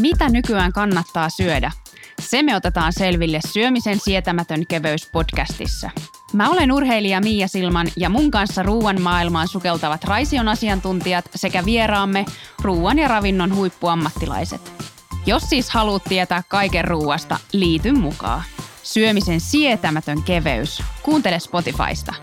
Mitä nykyään kannattaa syödä? Se me otetaan selville Syömisen sietämätön keveys podcastissa. Mä olen urheilija Miia Silman ja mun kanssa ruuan maailmaan sukeltavat Raision asiantuntijat sekä vieraamme ruuan ja ravinnon huippuammattilaiset. Jos siis haluat tietää kaiken ruuasta, liity mukaan. Syömisen sietämätön keveys. Kuuntele Spotifysta.